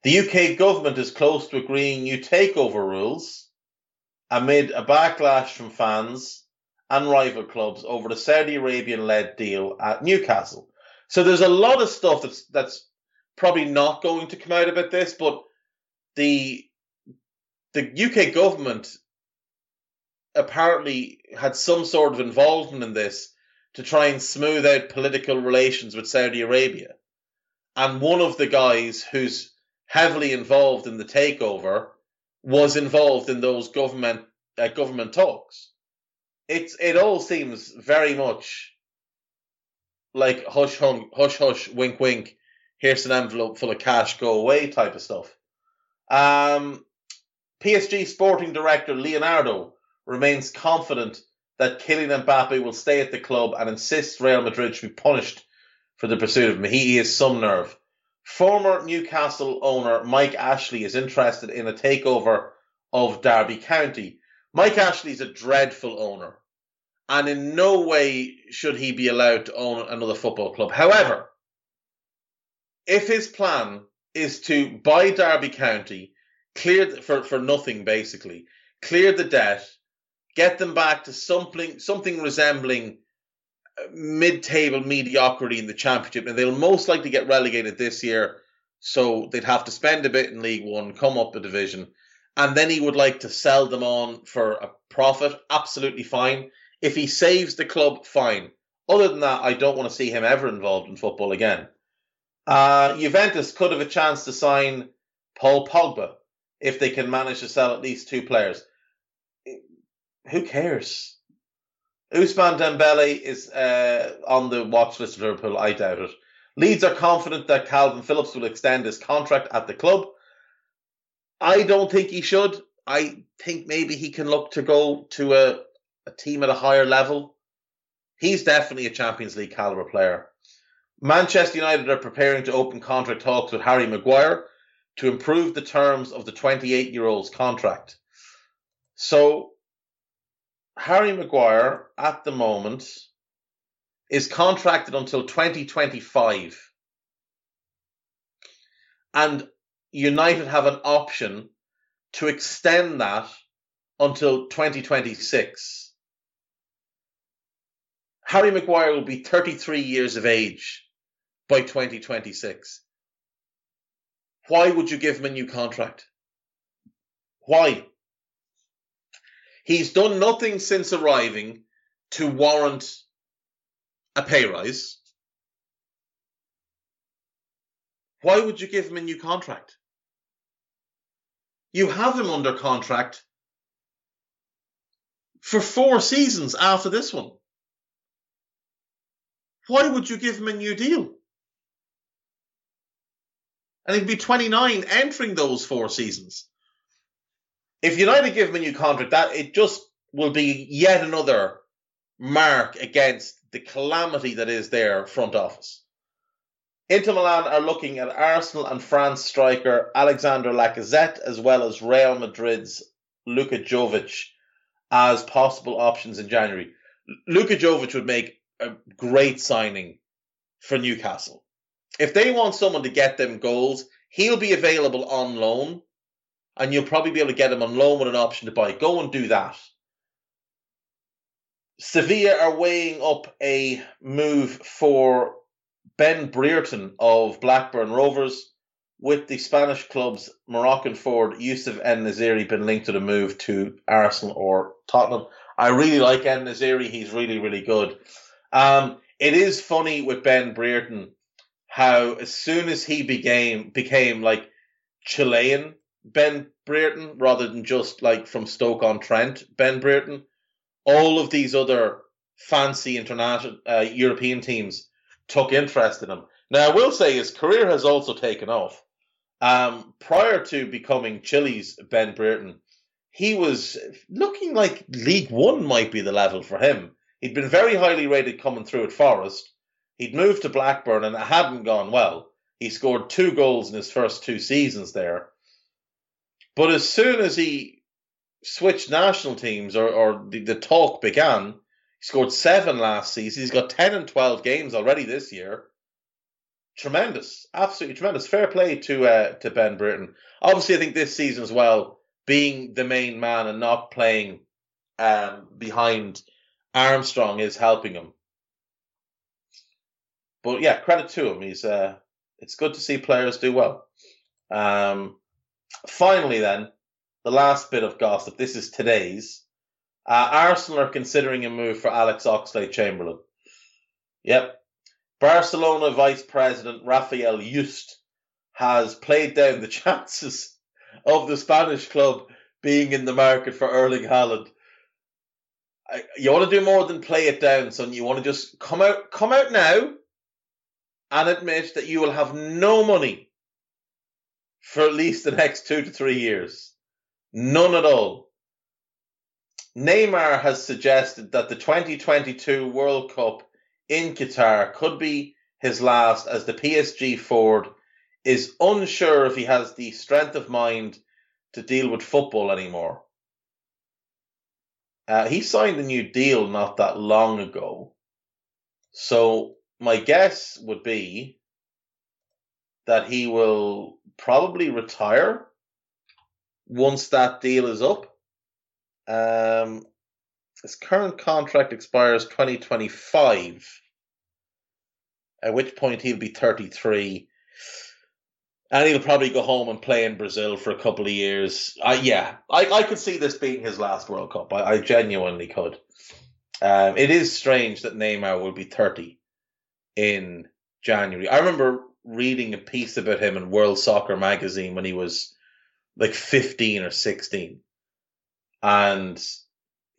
The UK government is close to agreeing new takeover rules amid a backlash from fans and rival clubs over the Saudi Arabian led deal at Newcastle. So there's a lot of stuff that's that's probably not going to come out about this, but the the UK government apparently had some sort of involvement in this to try and smooth out political relations with Saudi Arabia. And one of the guys who's heavily involved in the takeover was involved in those government uh, government talks. It's it all seems very much like hush hum, hush hush wink wink. Here's an envelope full of cash, go away type of stuff. Um, PSG sporting director Leonardo remains confident that Kylian Mbappe will stay at the club and insists Real Madrid should be punished for the pursuit of him. He is some nerve. Former Newcastle owner Mike Ashley is interested in a takeover of Derby County. Mike Ashley is a dreadful owner, and in no way should he be allowed to own another football club. However, if his plan is to buy Derby County, clear for, for nothing basically, clear the debt, get them back to something something resembling mid-table mediocrity in the championship, and they'll most likely get relegated this year. So they'd have to spend a bit in League One, come up a division, and then he would like to sell them on for a profit. Absolutely fine. If he saves the club, fine. Other than that, I don't want to see him ever involved in football again. Uh, Juventus could have a chance to sign Paul Pogba if they can manage to sell at least two players. Who cares? Ousmane Dembele is uh, on the watch list of Liverpool. I doubt it. Leeds are confident that Calvin Phillips will extend his contract at the club. I don't think he should. I think maybe he can look to go to a, a team at a higher level. He's definitely a Champions League caliber player. Manchester United are preparing to open contract talks with Harry Maguire to improve the terms of the 28 year old's contract. So, Harry Maguire at the moment is contracted until 2025. And United have an option to extend that until 2026. Harry Maguire will be 33 years of age by 2026. Why would you give him a new contract? Why? He's done nothing since arriving to warrant a pay rise. Why would you give him a new contract? You have him under contract for four seasons after this one. Why would you give him a new deal? And he'd be 29 entering those four seasons. If United give him a new contract, that it just will be yet another mark against the calamity that is their front office. Inter Milan are looking at Arsenal and France striker Alexander Lacazette as well as Real Madrid's Luka Jovic as possible options in January. Luka Jovic would make a great signing for Newcastle. If they want someone to get them goals, he'll be available on loan and you'll probably be able to get him on loan with an option to buy. Go and do that. Sevilla are weighing up a move for Ben Brereton of Blackburn Rovers, with the Spanish club's Moroccan forward Youssef En-Nesyri been linked to the move to Arsenal or Tottenham. I really like En-Nesyri. He's really, really good. Um, it is funny with Ben Brereton how as soon as he became became like Chilean Ben Brereton rather than just like from Stoke on Trent Ben Brereton, all of these other fancy international uh, European teams took interest in him. Now, I will say his career has also taken off. Um, prior to becoming Chile's Ben Brereton, he was looking like League One might be the level for him. He'd been very highly rated coming through at Forest. He'd moved to Blackburn and it hadn't gone well. He scored two goals in his first two seasons there. But as soon as he switched national teams or, or the, the talk began, he scored seven last season. He's got 10 and 12 games already this year. Tremendous. Absolutely tremendous. Fair play to uh, to Ben Brereton. Obviously, I think this season as well, being the main man and not playing um, behind Armstrong is helping him. But yeah, credit to him. He's uh, it's good to see players do well. Um, finally, then, the last bit of gossip. This is today's. Uh, Arsenal are considering a move for Alex Oxlade Chamberlain. Yep. Barcelona Vice President Rafael Yuste has played down the chances of the Spanish club being in the market for Erling Haaland. You want to do more than play it down, son. You want to just come out, come out now, and admit that you will have no money for at least the next two to three years. None at all. Neymar has suggested that the 2022 World Cup in Qatar could be his last as the PSG forward is unsure if he has the strength of mind to deal with football anymore. Uh, he signed a new deal not that long ago. So my guess would be that he will probably retire once that deal is up. Um, his current contract expires 2025, at which point he'll be 33. And he'll probably go home and play in Brazil for a couple of years. Uh, yeah, I, I could see this being his last World Cup. I, I genuinely could. Um, it is strange that Neymar will be 30 in January. I remember reading a piece about him in World Soccer magazine when he was like 15 or 16 and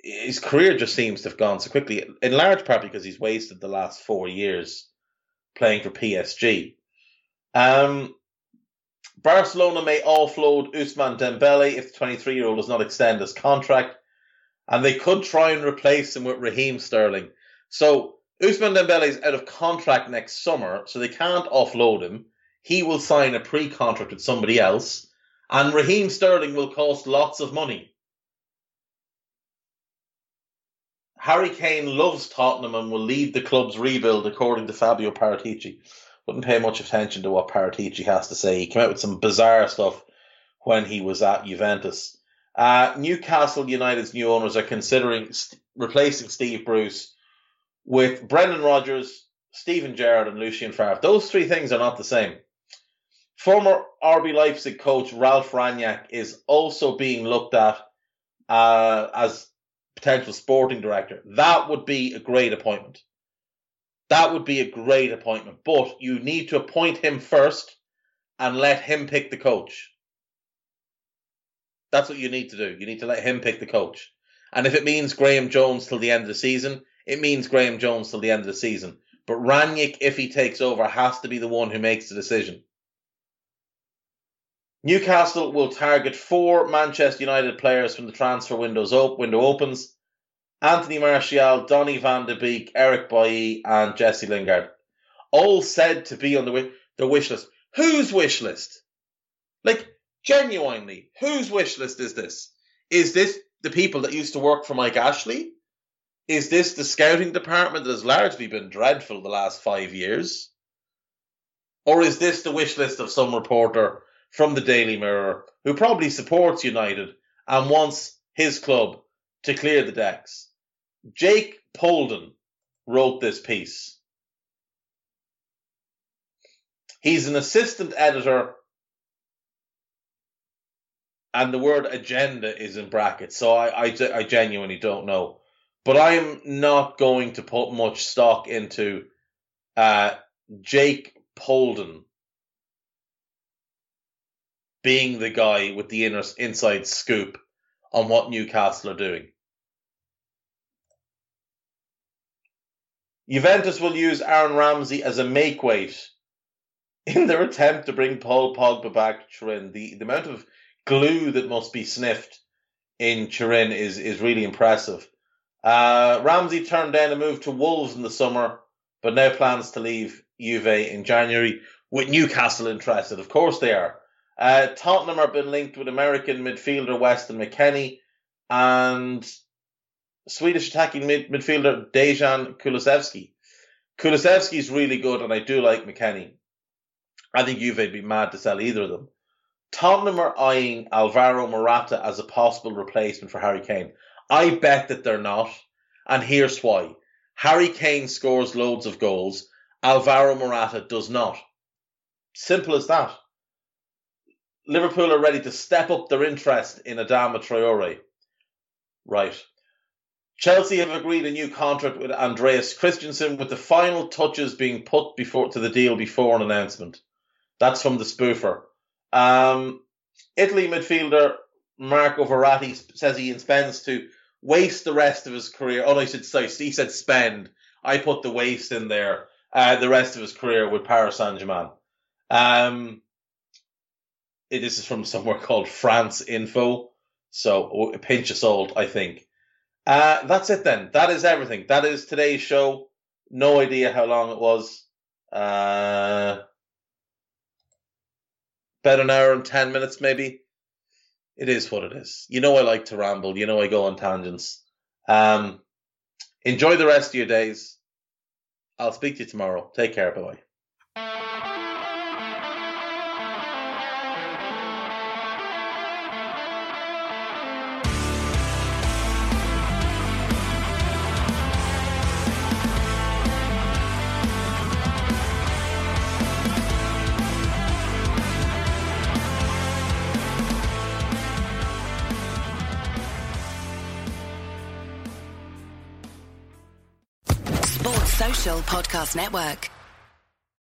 his career just seems to have gone so quickly, in large part because he's wasted the last four years playing for PSG. Um, Barcelona may offload Ousmane Dembele if the 23 year old does not extend his contract, and they could try and replace him with Raheem Sterling. So Ousmane Dembele is out of contract next summer, so they can't offload him. He will sign a pre contract with somebody else, and Raheem Sterling will cost lots of money. Harry Kane loves Tottenham and will lead the club's rebuild, according to Fabio Paratici. Wouldn't pay much attention to what Paratici has to say. He came out with some bizarre stuff when he was at Juventus. Uh, Newcastle United's new owners are considering st- replacing Steve Bruce with Brendan Rodgers, Steven Gerrard, and Lucien Favre. Those three things are not the same. Former RB Leipzig coach Ralf Rangnick is also being looked at uh, as potential sporting director. That would be a great appointment. That would be a great appointment. But you need to appoint him first and let him pick the coach. That's what you need to do. You need to let him pick the coach. And if it means Graeme Jones till the end of the season, it means Graeme Jones till the end of the season. But Rangnick, if he takes over, has to be the one who makes the decision. Newcastle will target four Manchester United players from the transfer windows op- window opens. Anthony Martial, Donny van de Beek, Eric Bailly, and Jesse Lingard. All said to be on the, wi- the wish list. Whose wish list? Like, genuinely, whose wish list is this? Is this the people that used to work for Mike Ashley? Is this the scouting department that has largely been dreadful the last five years? Or is this the wish list of some reporter from the Daily Mirror who probably supports United and wants his club to clear the decks? Jake Polden wrote this piece. He's an assistant editor, and the word agenda is in brackets, so I, I, I genuinely don't know. But I'm not going to put much stock into uh, Jake Polden being the guy with the inner, inside scoop on what Newcastle are doing. Juventus will use Aaron Ramsey as a make weight in their attempt to bring Paul Pogba back to Turin. The, the amount of glue that must be sniffed in Turin is, is really impressive. Uh, Ramsey turned down a move to Wolves in the summer, but now plans to leave Juve in January with Newcastle interested. Of course they are. Uh, Tottenham have been linked with American midfielder Weston McKennie and Swedish attacking mid- midfielder Dejan Kulusevski. Kulusevski is really good, and I do like McKennie. I think Juve would be mad to sell either of them. Tottenham are eyeing Alvaro Morata as a possible replacement for Harry Kane. I bet that they're not, and here's why. Harry Kane scores loads of goals. Alvaro Morata does not. Simple as that. Liverpool are ready to step up their interest in Adama Traore. Right. Chelsea have agreed a new contract with Andreas Christensen, with the final touches being put before to the deal before an announcement. That's from the spoofer. Um, Italy midfielder Marco Verratti says he intends to waste the rest of his career. Oh, I said, sorry, he said spend. I put the waste in there. Uh, the rest of his career with Paris Saint Germain. Um, this is from somewhere called France Info. So a pinch of salt, I think. Uh, that's it then. That is everything. That is today's show. No idea how long it was. Uh, about an hour and 10 minutes, maybe. It is what it is. You know, I like to ramble. You know, I go on tangents. Um, enjoy the rest of your days. I'll speak to you tomorrow. Take care. Bye bye. Podcast Network.